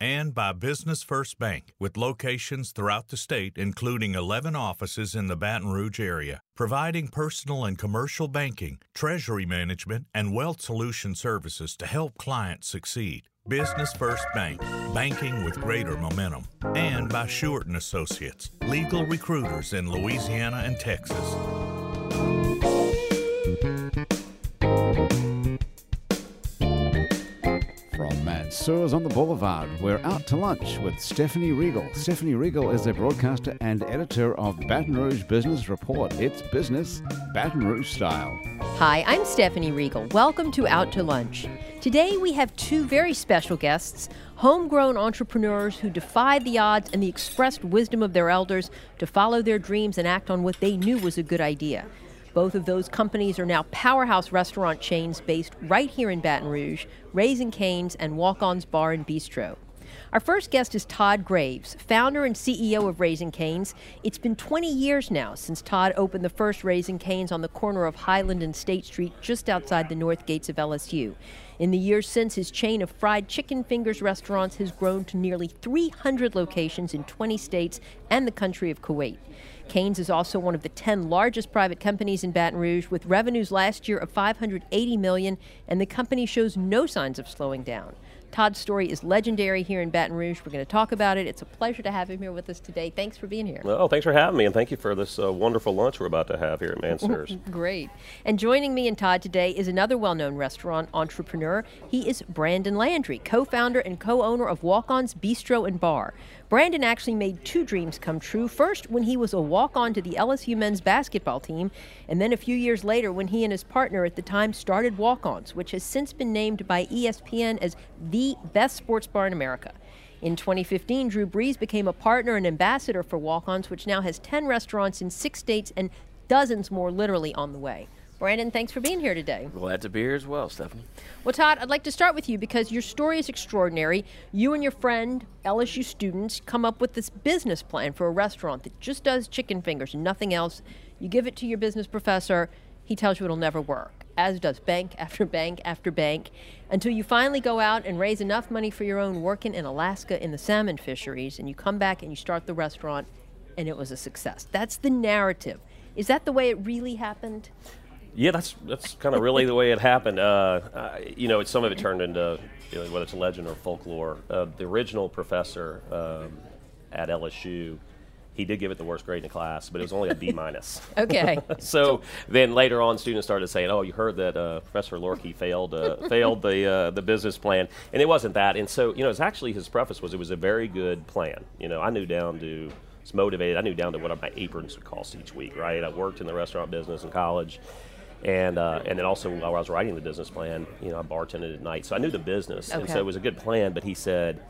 and by Business First Bank, with locations throughout the state, including 11 offices in the Baton Rouge area, providing personal and commercial banking, treasury management, and wealth solution services to help clients succeed. Business First Bank, banking with greater momentum, and by Short Associates, legal recruiters in Louisiana and Texas. Mansur's on the Boulevard. We're out to lunch with Stephanie Riegel. Stephanie Riegel is a broadcaster and editor of Baton Rouge Business Report. It's business Baton Rouge style. Hi, I'm Stephanie Riegel. Welcome to Out to Lunch. Today we have two very special guests homegrown entrepreneurs who defied the odds and the expressed wisdom of their elders to follow their dreams and act on what they knew was a good idea. Both of those companies are now powerhouse restaurant chains based right here in Baton Rouge, Raising Cane's and Walk On's Bar and Bistro. Our first guest is Todd Graves, founder and CEO of Raising Cane's. It's been 20 years now since Todd opened the first Raising Cane's on the corner of Highland and State Street just outside the north gates of LSU. In the years since, his chain of fried chicken fingers restaurants has grown to nearly 300 locations in 20 states and the country of Kuwait. Cane's is also one of the 10 largest private companies in Baton Rouge with revenues last year of 580 million and the company shows no signs of slowing down. Todd's story is legendary here in Baton Rouge. We're going to talk about it. It's a pleasure to have him here with us today. Thanks for being here. Well, thanks for having me, and thank you for this uh, wonderful lunch we're about to have here at Mansur's. Great. And joining me and Todd today is another well known restaurant entrepreneur. He is Brandon Landry, co founder and co owner of Walk On's Bistro and Bar. Brandon actually made two dreams come true. First, when he was a walk on to the LSU men's basketball team, and then a few years later when he and his partner at the time started Walk Ons, which has since been named by ESPN as the best sports bar in America. In 2015, Drew Brees became a partner and ambassador for Walk Ons, which now has 10 restaurants in six states and dozens more literally on the way. Brandon, thanks for being here today. Glad to be here as well, Stephanie. Well, Todd, I'd like to start with you because your story is extraordinary. You and your friend, LSU students, come up with this business plan for a restaurant that just does chicken fingers and nothing else. You give it to your business professor, he tells you it'll never work, as does bank after bank after bank, until you finally go out and raise enough money for your own working in Alaska in the salmon fisheries, and you come back and you start the restaurant, and it was a success. That's the narrative. Is that the way it really happened? Yeah, that's that's kind of really the way it happened. Uh, uh, you know, some of it turned into you know, whether it's legend or folklore. Uh, the original professor um, at LSU, he did give it the worst grade in the class, but it was only a B minus. okay. so then later on, students started saying, "Oh, you heard that uh, Professor Lorkey failed uh, failed the uh, the business plan," and it wasn't that. And so you know, it's actually his preface was it was a very good plan. You know, I knew down to was motivated. I knew down to what my aprons would cost each week. Right. I worked in the restaurant business in college and uh, and then also while I was writing the business plan, you know, I bartended at night, so I knew the business, okay. and so it was a good plan. But he said,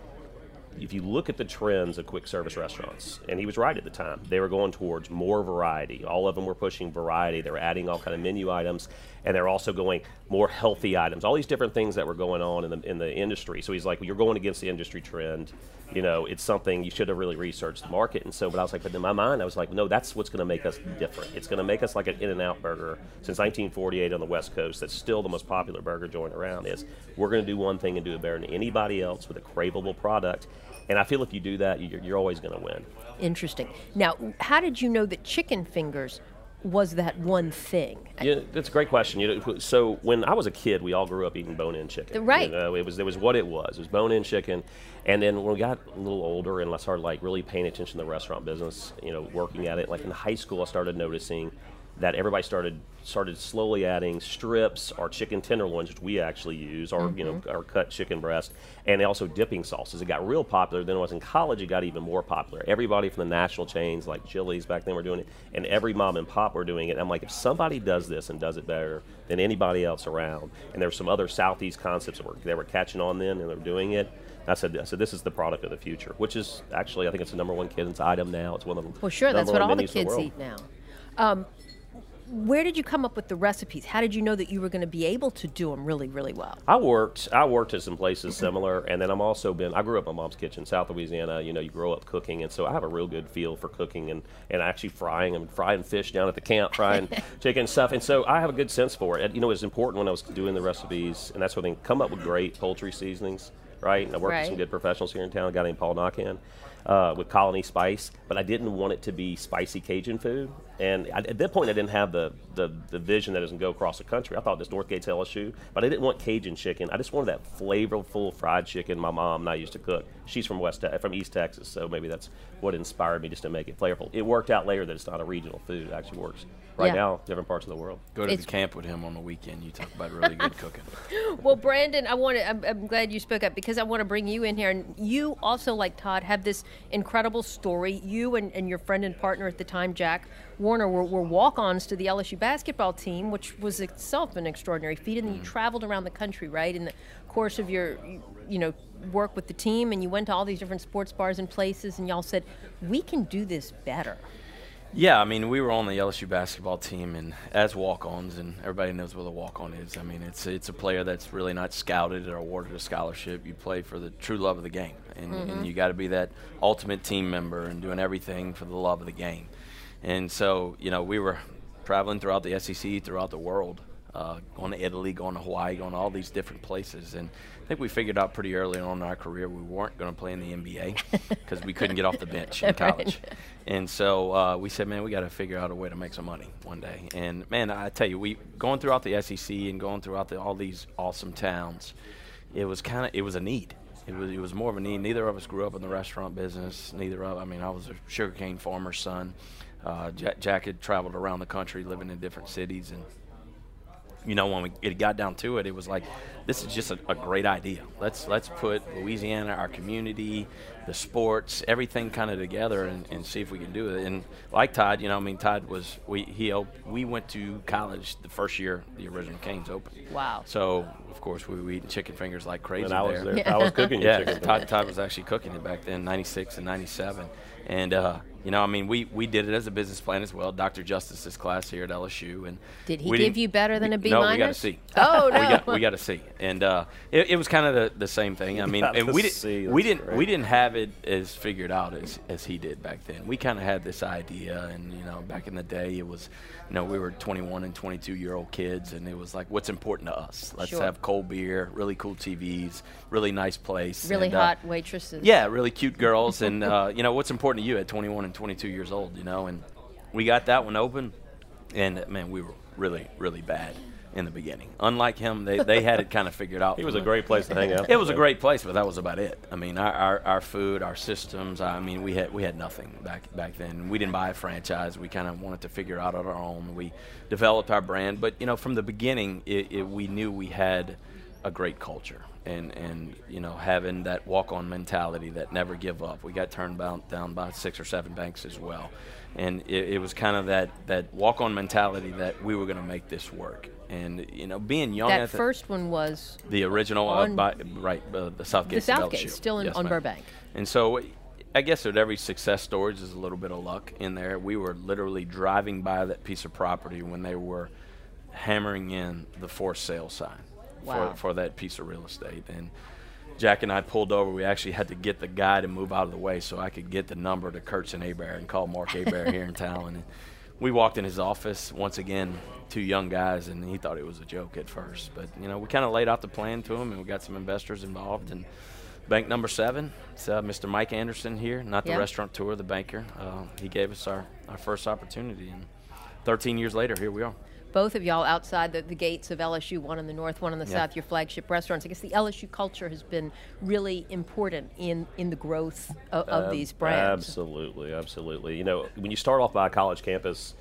if you look at the trends of quick service restaurants, and he was right at the time, they were going towards more variety. All of them were pushing variety. They were adding all kind of menu items, and they're also going more healthy items. All these different things that were going on in the in the industry. So he's like, well, you're going against the industry trend. You know, it's something you should have really researched the market. And so, but I was like, but in my mind, I was like, no, that's what's going to make us different. It's going to make us like an In-N-Out burger since 1948 on the West Coast. That's still the most popular burger joint around. Is we're going to do one thing and do it better than anybody else with a craveable product and I feel if you do that, you're, you're always going to win. Interesting. Now, how did you know that chicken fingers was that one thing? Yeah, that's a great question. You know, so when I was a kid, we all grew up eating bone-in chicken. Right. You know, it was it was what it was. It was bone-in chicken, and then when we got a little older and I started like really paying attention to the restaurant business, you know, working at it. Like in high school, I started noticing that everybody started started slowly adding strips or chicken tenderloins, which we actually use, or mm-hmm. you know, mm-hmm. our cut chicken breast, and also dipping sauces. It got real popular. Then it was in college, it got even more popular. Everybody from the national chains like Chili's back then were doing it, and every mom and pop were doing it. I'm like, if somebody does this and does it better than anybody else around, and there were some other southeast concepts that were they were catching on then and they were doing it. I said, I said, this is the product of the future, which is actually, I think it's the number one kids item now. It's one of the well, sure, that's what all the kids eat now. Um, where did you come up with the recipes? How did you know that you were going to be able to do them really, really well? I worked. I worked at some places similar, and then I'm also been. I grew up in my mom's kitchen, South Louisiana. You know, you grow up cooking, and so I have a real good feel for cooking and and actually frying and frying fish down at the camp, frying chicken and stuff. And so I have a good sense for it. You know, it's important when I was doing the recipes, and that's when they come up with great poultry seasonings, right? And I worked with some good professionals here in town. A guy named Paul Knockan. Uh, with Colony Spice, but I didn't want it to be spicy Cajun food. And I, at that point, I didn't have the, the, the vision that it was going to go across the country. I thought this Northgate's LSU, but I didn't want Cajun chicken. I just wanted that flavorful fried chicken my mom and I used to cook. She's from West from East Texas, so maybe that's what inspired me just to make it flavorful. It worked out later that it's not a regional food. It actually works right Yeah. now, different parts of the world. Go to It's- the camp with him on the weekend. You talk about really good cooking. Well, Brandon, I want to. I'm, I'm glad you spoke up because I want to bring you in here, and you also, like Todd, have this incredible story. You and, and your friend and partner at the time, Jack Warner, were, were walk-ons to the LSU basketball team, which was itself an extraordinary feat. And then you mm. traveled around the country, right, in the course of your, you know, work with the team, and you went to all these different sports bars and places, and y'all said, "We can do this better." Yeah, I mean, we were on the LSU basketball team, and as walk-ons, and everybody knows what a walk-on is. I mean, it's it's a player that's really not scouted or awarded a scholarship. You play for the true love of the game, and, and you got to be that ultimate team member and doing everything for the love of the game. And so, you know, we were traveling throughout the SEC, throughout the world, uh, going to Italy, going to Hawaii, going to all these different places. And I think we figured out pretty early on in our career we weren't going to play in the NBA because we couldn't get off the bench in Right. college. And so uh, we said, man, we got to figure out a way to make some money one day. And man, I tell you, we going throughout the SEC and going throughout the, all these awesome towns, it was kind of it was a need. It was it was more of a need. Neither of us grew up in the restaurant business. Neither of I mean, I was a sugarcane farmer's son. Uh, Jack, Jack had traveled around the country, living in different cities, and you know, when we, it got down to it, it was like, this is just a, a great idea. Let's let's put Louisiana, our community, the sports, everything kind of together, and, and see if we can do it. And like Todd, you know, I mean, Todd was we he op- we went to college the first year the original Canes opened. Wow. So of course we were eating chicken fingers like crazy And I was there. there. I was cooking Yeah, chicken. Todd, Todd was actually cooking it back then, '96 and '97, and uh, you know, I mean, we we did it as a business plan as well. Dr. Justice's class here at LSU, and Did he give you better than a B No, we got to see. Oh no. we got we got a C, and uh, it, it was kind of the, the same thing. I mean, and we didn't C, we didn't great. we didn't have it as figured out as, as he did back then. We kind of had this idea, and you know, back in the day, it was, you know, we were 21 and 22 year old kids, and it was like, what's important to us? Let's Sure. have cold beer, really cool TVs, really nice place, Really and, uh, hot waitresses. yeah, really cute girls, and uh, you know what's important to you at 21 and 22 years old, you know, and we got that one open, and uh, man, we were really, really bad in the beginning. Unlike him, they, they had it kind of figured out. He was a great place to hang out. It was a great place, but that was about it. I mean, our, our, our food, our systems. I mean, we had we had nothing back back then. We didn't buy a franchise. We kind of wanted to figure out on our own. We developed our brand, but you know, from the beginning, it, it, we knew we had a great culture and and you know having that walk on mentality that never give up. We got turned down, down by six or seven banks as well, and it, it was kind of that that walk on mentality that we were going to make this work. And you know, being young That at the, first one was the original, uh, by, right, uh, the Southgate. The Southgate, still in- Yes, on. Burbank. And so, I guess with every success story, there's a little bit of luck in there. We were literally driving by that piece of property when they were hammering in the for sale sign Wow. for, for that piece of real estate. And Jack and I pulled over. We actually had to get the guy to move out of the way so I could get the number to Kurtz and Abear and call Mark Abear here in town. And we walked in his office once again, two young guys, and he thought it was a joke at first. But you know, we kind of laid out the plan to him, and we got some investors involved. And bank number seven, it's uh, Mr. Mike Anderson here, not the Yeah. restaurateur, the banker. Uh, he gave us our, our first opportunity, and 13 years later, here we are. Both of y'all outside the, the gates of LSU, one in the north, one in the Yeah. south, your flagship restaurants. I guess the LSU culture has been really important in, in the growth of, of these brands. Absolutely, absolutely. You know, when you start off by a college campus,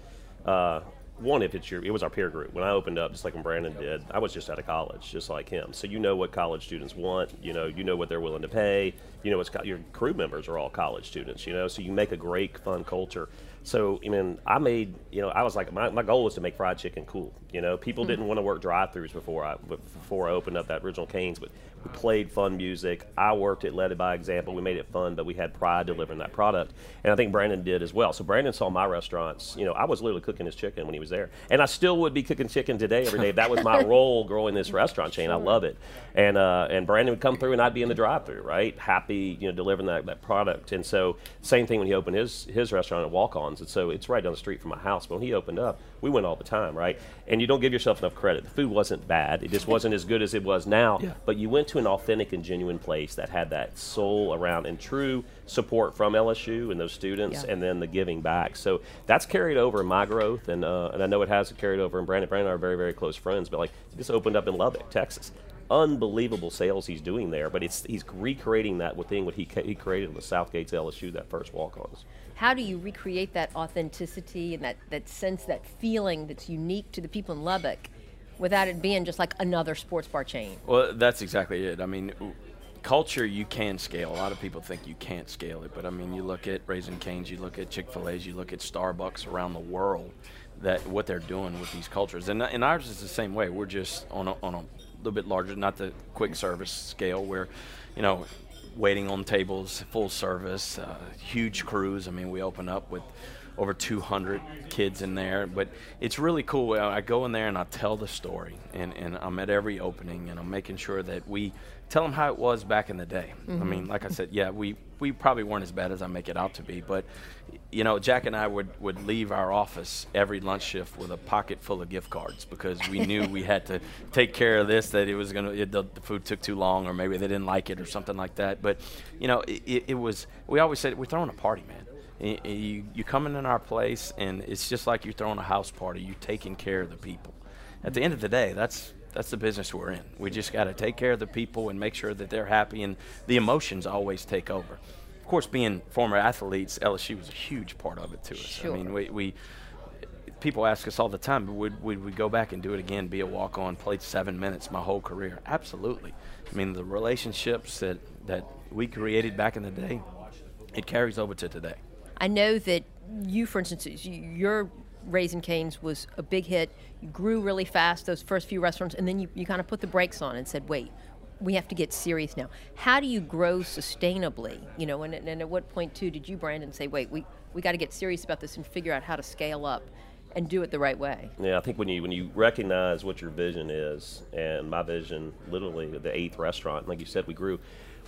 uh, one, if it's your, it was our peer group. When I opened up, just like when Brandon did, I was just out of college, just like him. So you know what college students want. You know, you know what they're willing to pay. You know, it's your crew members are all college students. You know, so you make a great, fun culture. So, I mean, I made, you know, I was like, my, my goal was to make fried chicken cool. You know, people Hmm. didn't want to work drive-throughs before I before I opened up that original Canes, but we played fun music. I worked it, led it by example. We made it fun, but we had pride delivering that product, and I think Brandon did as well. So Brandon saw my restaurants. You know, I was literally cooking his chicken when he was there, and I still would be cooking chicken today every day. That was my role growing this restaurant chain. I love it, and uh, and Brandon would come through, and I'd be in the drive-through, right, happy, you know, delivering that, that product. And so same thing when he opened his his restaurant at Walk-Ons, and so it's right down the street from my house. But when he opened up, we went all the time, right? And you don't give yourself enough credit. The food wasn't bad; it just wasn't as good as it was now. Yeah. But you went to an authentic and genuine place that had that soul around and true support from LSU and those students, Yeah. and then the giving back. So that's carried over in my growth, and uh, and I know it has carried over in Brandon. Brandon and I are very very close friends, but like just opened up in Lubbock, Texas. Unbelievable sales he's doing there, but it's he's recreating that within what he he created with Southgate's LSU that first walk-ons. How do you recreate that authenticity and that, that sense, that feeling that's unique to the people in Lubbock without it being just like another sports bar chain? Well, that's exactly it. I mean, culture you can scale. A lot of people think you can't scale it, but I mean, you look at Raising Cane's, you look at Chick Fil A's, you look at Starbucks around the world. That what they're doing with these cultures, and, and ours is the same way. We're just on a, on a little bit larger, not the quick service scale, where, you know, waiting on tables, full service, uh, huge crews. I mean, we open up with over 200 kids in there, but it's really cool. I I go in there and I tell the story, and, and I'm at every opening, and I'm making sure that we tell them how it was back in the day. I mean, like I said, yeah, we, we probably weren't as bad as I make it out to be, but you know, Jack and I would, would leave our office every lunch shift with a pocket full of gift cards because we knew we had to take care of this, that it was going to, the, the food took too long, or maybe they didn't like it or something like that. But, you know, it, it, was, we always said, we're throwing a party, man. You, you come in our place, and it's just like you're throwing a house party. You're taking care of the people. At the end of the day, that's that's the business we're in. We just got to take care of the people and make sure that they're happy, and the emotions always take over. Of course, being former athletes, LSU was a huge part of it to us. Sure. I mean, we, we people ask us all the time, would, would we go back and do it again, be a walk on, played seven minutes my whole career? Absolutely. I mean, the relationships that, that we created back in the day, it carries over to today. I know that you, for instance, y- your Raising Canes was a big hit. You grew really fast those first few restaurants, and then you, you kind of put the brakes on and said, wait, we have to get serious now. How do you grow sustainably? You know, and, and at what point, too, did you, Brandon, say, wait, we, we got to get serious about this and figure out how to scale up and do it the right way? Yeah, I think when you when you recognize what your vision is, and my vision, literally the eighth restaurant, like you said, we grew,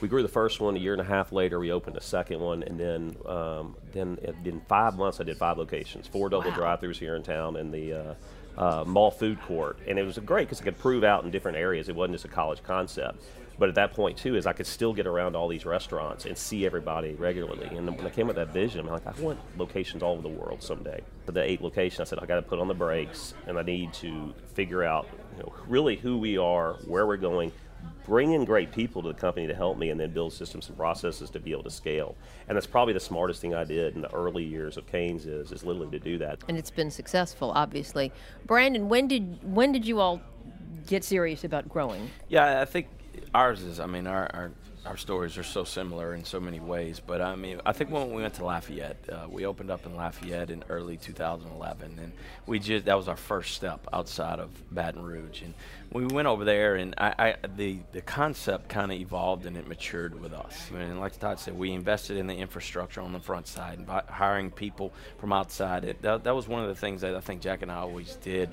we grew the first one a year and a half later. We opened a second one, and then um, then in five months I did five locations, four double Wow. drive-throughs here in town, and the uh, uh, mall food court, and it was great because I could prove out in different areas. It wasn't just a college concept. But at that point too, is I could still get around all these restaurants and see everybody regularly. And when I came with that vision, I'm like, I want locations all over the world someday. For the eight location, I said I got to put on the brakes, and I need to figure out, you know, really who we are, where we're going, bring in great people to the company to help me, and then build systems and processes to be able to scale. And that's probably the smartest thing I did in the early years of Canes is is literally to do that. And it's been successful, obviously. Brandon, when did when did you all get serious about growing? Yeah, I think ours is. I mean, our our, our stories are so similar in so many ways. But I mean, I think when we went to Lafayette, uh, we opened up in Lafayette in early 2011, and we just that was our first step outside of Baton Rouge, and we went over there, and I, I the the concept kind of evolved and it matured with us. I mean, like Todd said, we invested in the infrastructure on the front side, by hiring people from outside. It, that, that was one of the things that I think Jack and I always did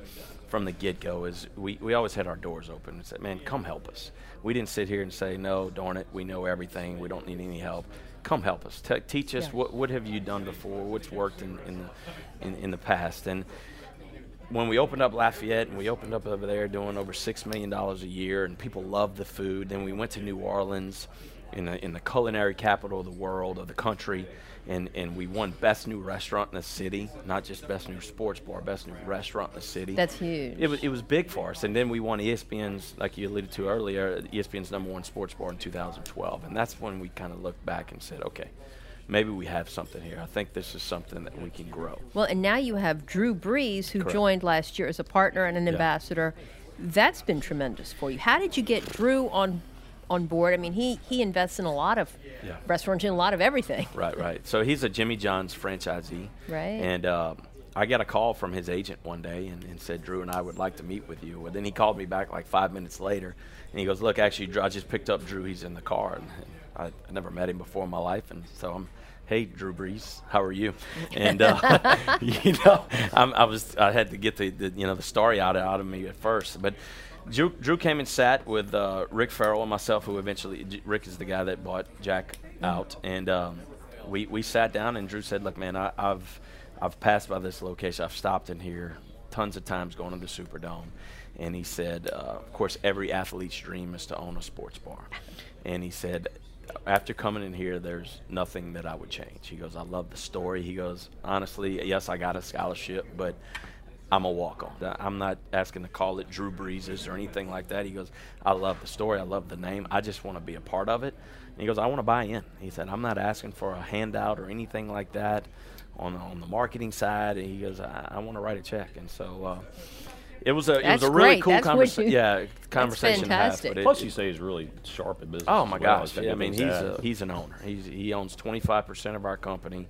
from the get go is we, we always had our doors open and said, man, come help us. We didn't sit here and say, no, darn it, we know everything, we don't need any help. Come help us. Te- teach us Yeah. what, what have you done before, what's worked in, in, the, in, in the past. And when we opened up Lafayette and we opened up over there doing over $6 million a year and people loved the food, then we went to New Orleans in the, in the culinary capital of the world, of the country, and, and we won Best New Restaurant in the city, not just Best New Sports Bar, Best New Restaurant in the city. That's huge. It was, it was big for us. And then we won ESPN's, like you alluded to earlier, ESPN's number one sports bar in 2012. And that's when we kind of looked back and said, okay, maybe we have something here. I think this is something that we can grow. Well, and now you have Drew Brees, who Correct. joined last year as a partner and an Yeah. ambassador. That's been tremendous for you. How did you get Drew on on board. I mean, he he invests in a lot of Yeah. restaurants, in a lot of everything. Right, right. So he's a Jimmy John's franchisee. Right. And uh, I got a call from his agent one day and, and said, Drew and I would like to meet with you. Well, then he called me back like five minutes later and he goes, Look, actually, Drew, I just picked up Drew. He's in the car. And I, I never met him before in my life. And so I'm, Hey, Drew Brees, how are you? And uh, you know, I'm, I was I had to get the, the you know the story out of, out of me at first, but Drew, Drew came and sat with uh, Rick Farrell and myself, who eventually Rick is the guy that bought Jack out, and um, we we sat down and Drew said, "Look, man, I, I've I've passed by this location. I've stopped in here tons of times going to the Superdome." And he said, uh, "Of course, every athlete's dream is to own a sports bar." And he said, after coming in here, there's nothing that I would change. He goes, I love the story. He goes, honestly, yes, I got a scholarship, but I'm a walk on. I'm not asking to call it Drew Breeses or anything like that. He goes, I love the story. I love the name. I just want to be a part of it. And he goes, I want to buy in. He said, I'm not asking for a handout or anything like that on, on the marketing side. And he goes, I, I want to write a check. And so, uh, it was a it was a really great. cool conversation. Yeah, conversation to have. fantastic. But it, Plus, it- you say he's really sharp at business. Oh my as well. gosh! Yeah, I mean, he's a, he's an owner. He's he owns 25 percent of our company.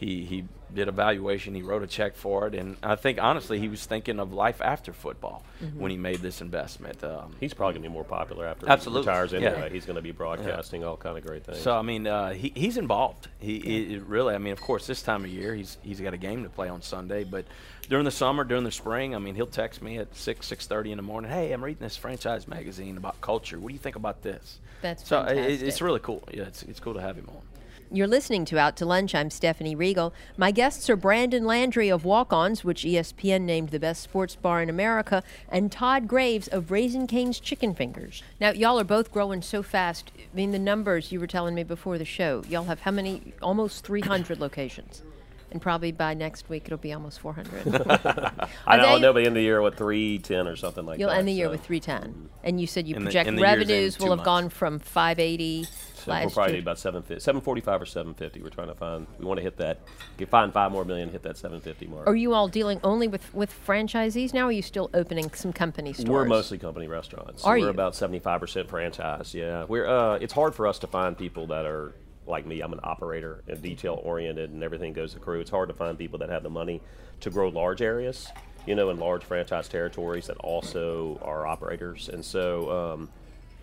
He he did a valuation. He wrote a check for it, and I think honestly, he was thinking of life after football Mm-hmm. when he made this investment. Um, He's probably going to be more popular after Absolutely. he retires Yeah. anyway. He's going to be broadcasting all kind of great things. so I mean, uh, he he's involved. He, he really. I mean, of course, this time of year, he's he's got a game to play on Sunday, but during the summer, during the spring, I mean, he'll text me at six six thirty in the morning. Hey, I'm reading this franchise magazine about culture. What do you think about this? That's so it- it's really cool. Yeah, it's it's cool to have him on. You're listening to Out to Lunch. I'm Stephanie Riegel. My guests are Brandon Landry of Walk Ons, which ESPN named the best sports bar in America, and Todd Graves of Raising Cane's Chicken Fingers. Now, y'all are both growing so fast. I mean, the numbers you were telling me before the show, y'all have how many? Almost 300 locations. And probably by next week, it'll be almost 400. I Are know, they- know by the end of the year with 310 or something like that. You'll end the year so. with 310. And you said you In project in the revenues will two have gone from 580 So we'll probably year. about 750, 745 or 750. We're trying to find. We want to hit that. Get find five more million, hit that 750 mark. Are you all dealing only with, with franchisees now, or are you still opening some company stores? We're mostly company restaurants. Are we're you? about 75% franchise. Yeah, we're. Uh, it's hard for us to find people that are like me. I'm an operator and detail oriented, and everything goes to crew. It's hard to find people that have the money to grow large areas, you know, in large franchise territories that also are operators. And so. Um,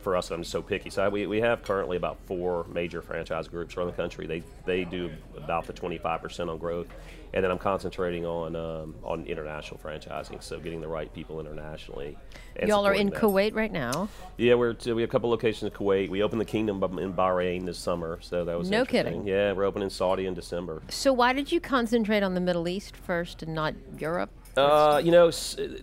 for us, I'm so picky. So we, we have currently about four major franchise groups around the country. They they do about the 25% on growth, and then I'm concentrating on um, on international franchising. So getting the right people internationally. Y'all are in that. Kuwait right now. Yeah, we're t- we have a couple locations in Kuwait. We opened the Kingdom in Bahrain this summer, so that was No kidding. Yeah, we're opening Saudi in December. So why did you concentrate on the Middle East first and not Europe? Uh, you know,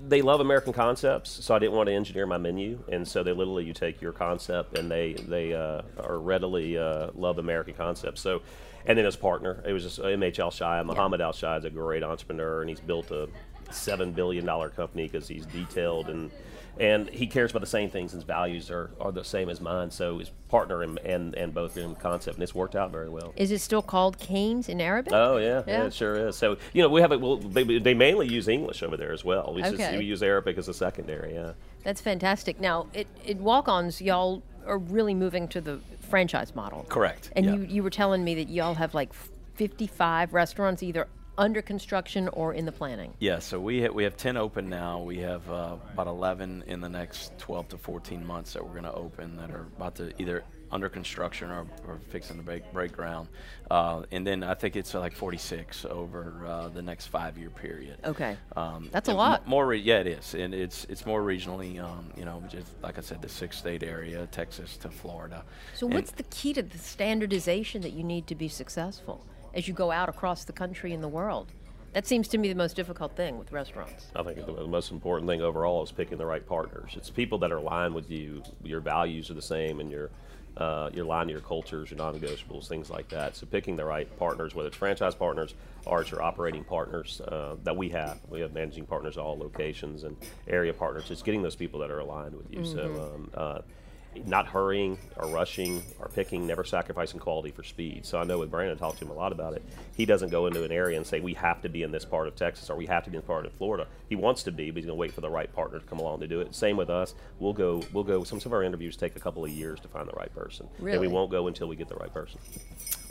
they love American concepts, so I didn't want to engineer my menu, and so they literally you take your concept and they they uh, are readily uh, love American concepts. So, and then his partner, it was just MH Alshaya. Muhammad Alshaya is a great entrepreneur, and he's built a seven billion dollar company because he's detailed and and he cares about the same things. And his values are, are the same as mine. So his partner and and, and both in concept, and it's worked out very well. Is it still called Canes in Arabic? Oh yeah, yeah, Yeah. it sure is. So you know, we have it. Well, they, they mainly use English over there as well. We Okay. just we use Arabic as a secondary. Yeah. That's fantastic. Now, it, it walk-ons, y'all are really moving to the franchise model. Correct. And yeah. you, you were telling me that y'all have like 55 restaurants either under construction or in the planning. Yeah, so we ha- we have 10 open now. We have uh, about 11 in the next 12 to 14 months that we're going to open that are about to either under construction or, or fixing to break, break ground. Uh, and then I think it's uh, like 46 over uh, the next five year period. Okay. Um, That's a lot. m- More, re- yeah, it is, and it's it's more regionally. Um, you know, just like I said, the six state area, Texas to Florida. So, And- what's the key to the standardization that you need to be successful as you go out across the country and the world? That seems to me the most difficult thing with restaurants. I think the the most important thing overall is picking the right partners. It's people that are aligned with you. Your values are the same, and your uh, your line, your cultures, your non-negotiables, things like that. So picking the right partners, whether it's franchise partners or it's your operating partners uh, that we have. We have managing partners at all locations and area partners. It's getting those people that are aligned with you. So. Um, uh, not hurrying or rushing or picking, never sacrificing quality for speed. So I know with Brandon, I talked to him a lot about it. He doesn't go into an area and say we have to be in this part of Texas or we have to be in part of Florida. He wants to be, but he's going to wait for the right partner to come along to do it. Same with us. We'll go. We'll go. Some of our interviews take a couple of years to find the right person, and we won't go until we get the right person.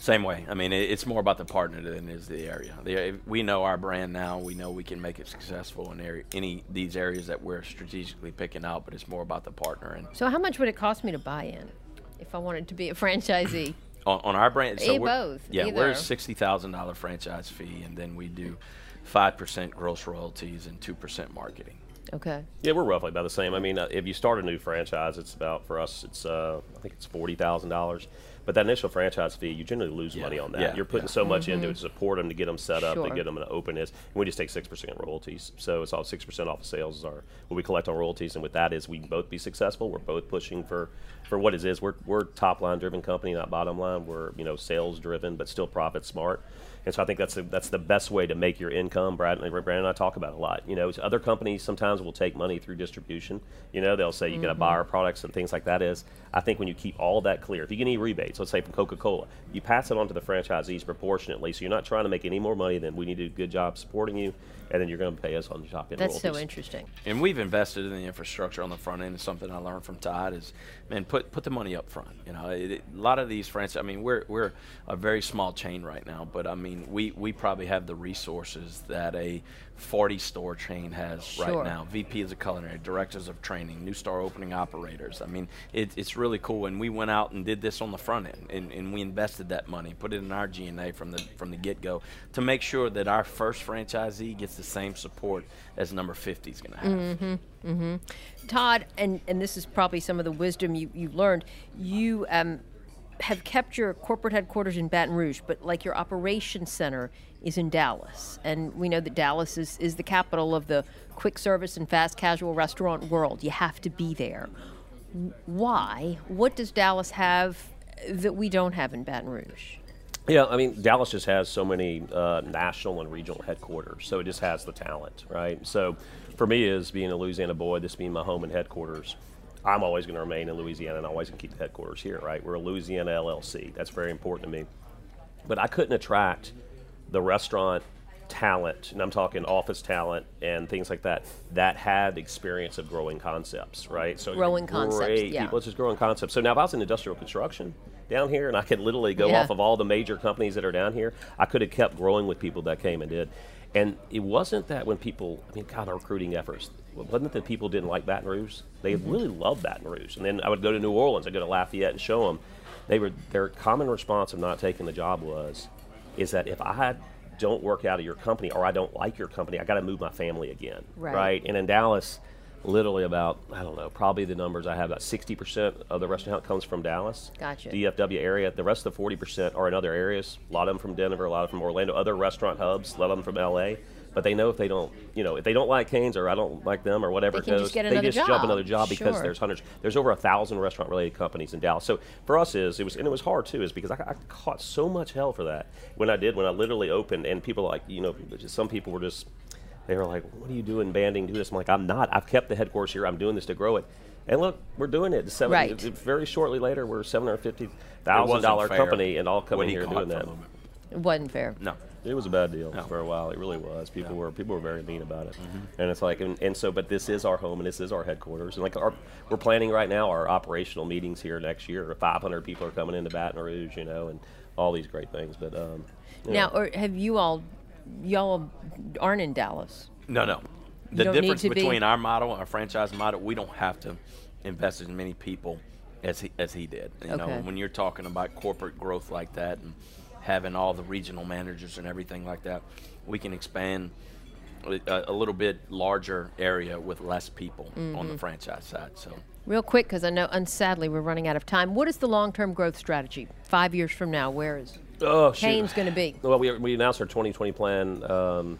Same way. I mean, it, it's more about the partner than it is the area. The, we know our brand now. We know we can make it successful in area, any these areas that we're strategically picking out. But it's more about the partner and So how much would it cost me to buy in if I wanted to be a franchisee? on, on our brand. Eh, we're- both, Yeah, either. we're a sixty thousand dollar franchise fee, and then we do five percent gross royalties and two percent marketing. Okay. Yeah, we're roughly about the same. I mean, uh, if you start a new franchise, it's about for us, it's uh, I think it's forty thousand dollars. But that initial franchise fee, you generally lose Yeah, money on that. yeah, You're putting yeah. so much into mm-hmm. it to support them, to get them set up, Sure. to get them to open this. And we just take six percent royalties. So it's all six percent off of sales is our what we collect on royalties. And with that is we can both be successful. We're both pushing for for what it is. We're we're top line driven company, not bottom line. We're you know sales driven, but still profit smart. And so I think that's the, that's the best way to make your income. Brad, Brandon and I talk about it a lot. You know, other companies sometimes will take money through distribution. You know, they'll say you got to buy mm-hmm. our products and things like that. Is I think when you keep all that clear, if you get any rebates, let's say from Coca-Cola, you pass it on to the franchisees proportionately. So you're not trying to make any more money than we need to do a good job supporting you, and then you're going to pay us on the top end That's so interesting. And we've invested in the infrastructure on the front end. It's something I learned from Todd is, man, put put the money up front. You know, it, it- a lot of these franchise. I mean, we're we're a very small chain right now, but I mean, we we probably have the resources that a 40 store chain has Sure. right now. VP VPs of culinary, directors of training, new store opening operators. I mean, it, it's really cool. And we went out and did this on the front end, and, and we invested that money, put it in our G&A from the from the get go to make sure that our first franchisee gets the same support as number 50 is going to have. Todd, and, and this is probably some of the wisdom you, you learned, you um, have kept your corporate headquarters in Baton Rouge, but like your operations center is in Dallas. And we know that Dallas is, is the capital of the quick service and fast casual restaurant world. You have to be there. Why? What does Dallas have that we don't have in Baton Rouge? Yeah, I mean Dallas just has so many uh, national and regional headquarters, so it just has the talent, right? So, for me, as being a Louisiana boy, this being my home and headquarters, I'm always going to remain in Louisiana, and always going to keep the headquarters here, right? We're a Louisiana LLC. That's very important to me. But I couldn't attract the restaurant talent, and I'm talking office talent and things like that, that had experience of growing concepts, right? So Growing concepts, great yeah. people, it's just growing concepts. So now if I was in industrial construction down here, and I could literally go Yeah. off of all the major companies that are down here, I could have kept growing with people that came and did. And it wasn't that when people, I mean, God, our recruiting efforts, wasn't that people didn't like Baton Rouge. They Mm-hmm. really loved Baton Rouge. And then I would go to New Orleans, I'd go to Lafayette and show them. They were, their common response of not taking the job was, is that if I don't work out of your company or I don't like your company, I got to move my family again. Right. And in Dallas, literally about, I don't know, probably the numbers I have, about 60% of the restaurant comes from Dallas. Gotcha. DFW area. The rest of the 40% are in other areas. A lot of them from Denver, a lot of them from Orlando, other restaurant hubs, a lot of them from LA. But they know if they don't, you know, if they don't like Canes or I don't like them or whatever They can it just goes, get they just job. jump another job because Sure. there's hundreds. There's over a thousand restaurant-related companies in Dallas. So for us, is it was and it was hard too, is because I, I caught so much hell for that when I did when I literally opened and people like you know just some people were just they were like, "What are you doing, banding? Do this?" I'm like, "I'm not. I've kept the headquarters here. I'm doing this to grow it." And look, we're doing it. Seven, Right. Very shortly later, we're a seven hundred fifty thousand dollar company, and all coming he here doing that. It wasn't fair. No. It was a bad deal No. for a while. It really was. People were people were very mean about it, Mm-hmm. and it's like, and, and so, but this is our home and this is our headquarters, and like our, we're planning right now our operational meetings here next year. Five hundred people are coming into Baton Rouge, you know, and all these great things. But um, Now, know. or have you all, y'all aren't in Dallas? No, no. The difference to be- between our model, our franchise model, we don't have to invest as many people as he as he did. You know, when you're talking about corporate growth like that and having all the regional managers and everything like that, we can expand a, a little bit larger area with less people on Mm-hmm. the franchise side. So Real quick, because I know, and sadly, we're running out of time. What is the long-term growth strategy? Five years from now, where is oh. Cane's going to be? Well, we, we announced our 2020 plan um,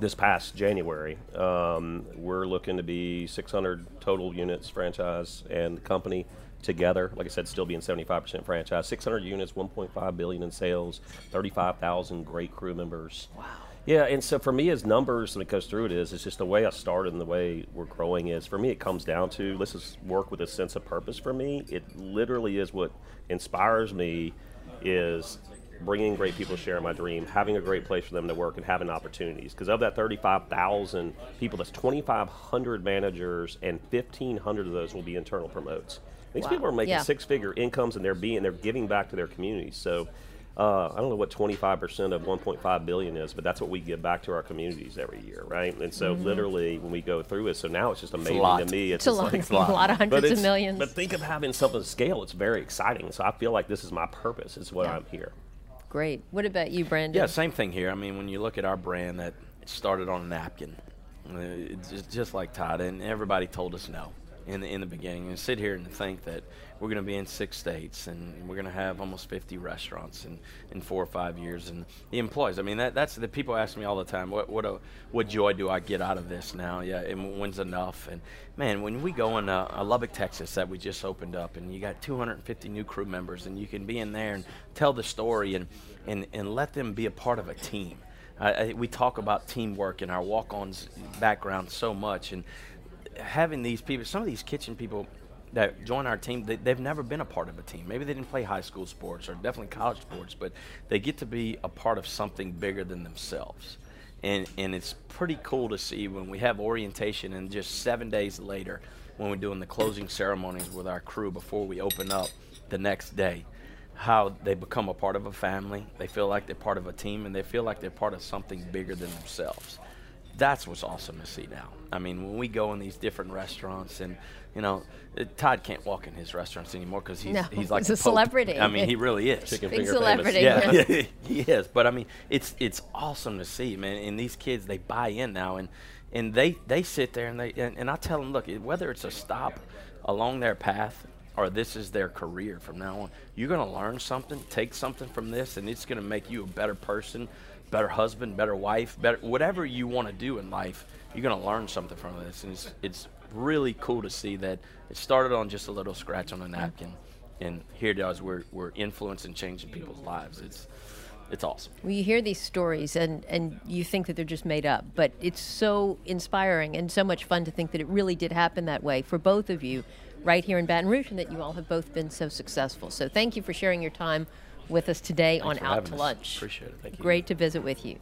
this past January. Um, we're looking to be 600 total units franchise and company together. Like I said, still being 75% franchise. 600 units, 1.5 billion in sales, 35,000 great crew members. Wow. Yeah, and so for me, as numbers when it goes through it is, it's just the way I started and the way we're growing is. For me, it comes down to let's just work with a sense of purpose. For me, it literally is what inspires me is bringing great people to share my dream, having a great place for them to work, and having opportunities. Because of that 35,000 people, that's 2,500 managers, and 1,500 of those will be internal promotes. These Wow. people are making Yeah. six-figure incomes, and they're being they're giving back to their communities. So. Uh, I don't know what 25% of 1.5 billion is, but that's what we give back to our communities every year, right? And so, literally, when we go through it, so now it's just amazing lot. to me. It's a lot, like- a lot of but hundreds of it's- millions. But think of having something to scale. It's very exciting. So I feel like this is my purpose. It's what Yeah. I'm here. Great. What about you, Brandon? Yeah, same thing here. I mean, when you look at our brand that started on a napkin, uh, it's just, just like Todd, and everybody told us no in the, in the beginning. And sit here and think that we're going to be in six states and we're going to have almost 50 restaurants in, in four or five years. And the employees, I mean, that, that's the people ask me all the time, what what, a, what joy do I get out of this now? Yeah, and when's enough? And man, when we go in uh, uh, Lubbock, Texas, that we just opened up, and you got 250 new crew members, and you can be in there and tell the story and, and, and let them be a part of a team. I, I, we talk about teamwork in our walk-ons background so much, and having these people, some of these kitchen people that join our team, they, they've never been a part of a team. Maybe they didn't play high school sports or definitely college sports, but they get to be a part of something bigger than themselves. And, and it's pretty cool to see when we have orientation and just seven days later, when we're doing the closing ceremonies with our crew before we open up the next day, how they become a part of a family. They feel like they're part of a team and they feel like they're part of something bigger than themselves that's what's awesome to see now. I mean, when we go in these different restaurants, and you know, uh, Todd can't walk in his restaurants anymore because he's No, he's like he's the a Pope. celebrity. I mean, he really is. Chicken Big finger celebrity. famous. Yeah, he is. But I mean, it's it's awesome to see, man. And these kids, they buy in now, and and they they sit there and they and, and I tell them, look, whether it's a stop along their path or this is their career from now on, you're going to learn something, take something from this, and it's going to make you a better person, better husband, better wife, better whatever you want to do in life. You're going to learn something from this, and it's it's really cool to see that it started on just a little scratch on a napkin, and here it is. We're we're influencing, changing people's lives. It's it's awesome. Well, you hear these stories and, and you think that they're just made up, but it's so inspiring and so much fun to think that it really did happen that way for both of you right here in Baton Rouge and that you all have both been so successful. So thank you for sharing your time with us today on Out to us. Lunch. Appreciate it. Thank you. Great to visit with you.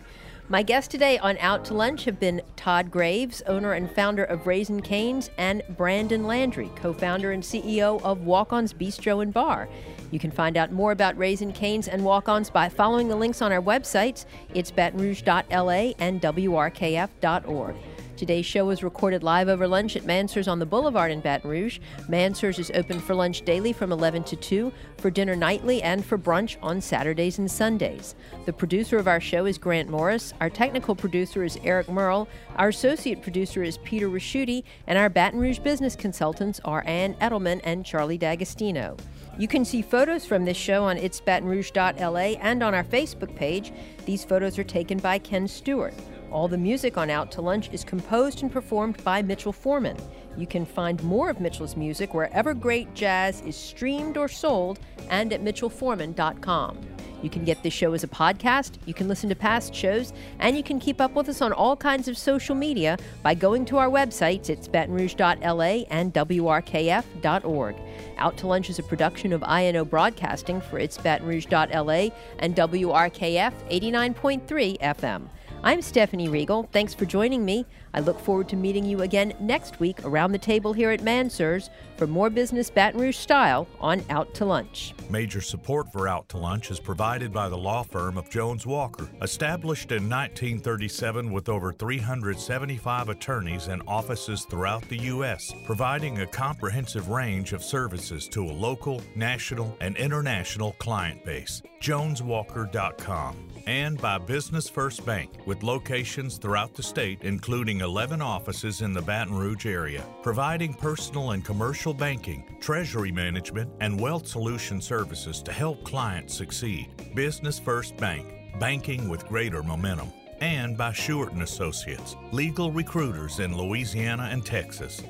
My guests today on Out to Lunch have been Todd Graves, owner and founder of Raising Canes, and Brandon Landry, co founder and CEO of Walk Ons Bistro and Bar. You can find out more about Raising Canes and Walk Ons by following the links on our websites. It's batonrouge.la and WRKF.org. Today's show was recorded live over lunch at Mansur's on the Boulevard in Baton Rouge. Mansur's is open for lunch daily from 11 to 2, for dinner nightly, and for brunch on Saturdays and Sundays. The producer of our show is Grant Morris. Our technical producer is Eric Merle. Our associate producer is Peter Ricchiuti. And our Baton Rouge business consultants are Ann Edelman and Charlie D'Agostino. You can see photos from this show on itsbatonrouge.la and on our Facebook page. These photos are taken by Ken Stewart. All the music on Out to Lunch is composed and performed by Mitchel Forman. You can find more of Mitchel's music wherever great jazz is streamed or sold and at mitchelforman.com. You can get this show as a podcast, you can listen to past shows, and you can keep up with us on all kinds of social media by going to our websites. It's batonrouge.la and WRKF.org. Out to Lunch is a production of INO Broadcasting for its batonrouge.la and WRKF 89.3 FM. I'm Stephanie Riegel. Thanks for joining me. I look forward to meeting you again next week around the table here at Mansurs for more business Baton Rouge style on Out to Lunch. Major support for Out to Lunch is provided by the law firm of Jones Walker, established in 1937 with over 375 attorneys and offices throughout the U.S., providing a comprehensive range of services to a local, national, and international client base. JonesWalker.com. And by Business First Bank, with locations throughout the state, including 11 offices in the Baton Rouge area, providing personal and commercial banking, treasury management, and wealth solution services to help clients succeed. Business First Bank, banking with greater momentum. And by and Associates, legal recruiters in Louisiana and Texas.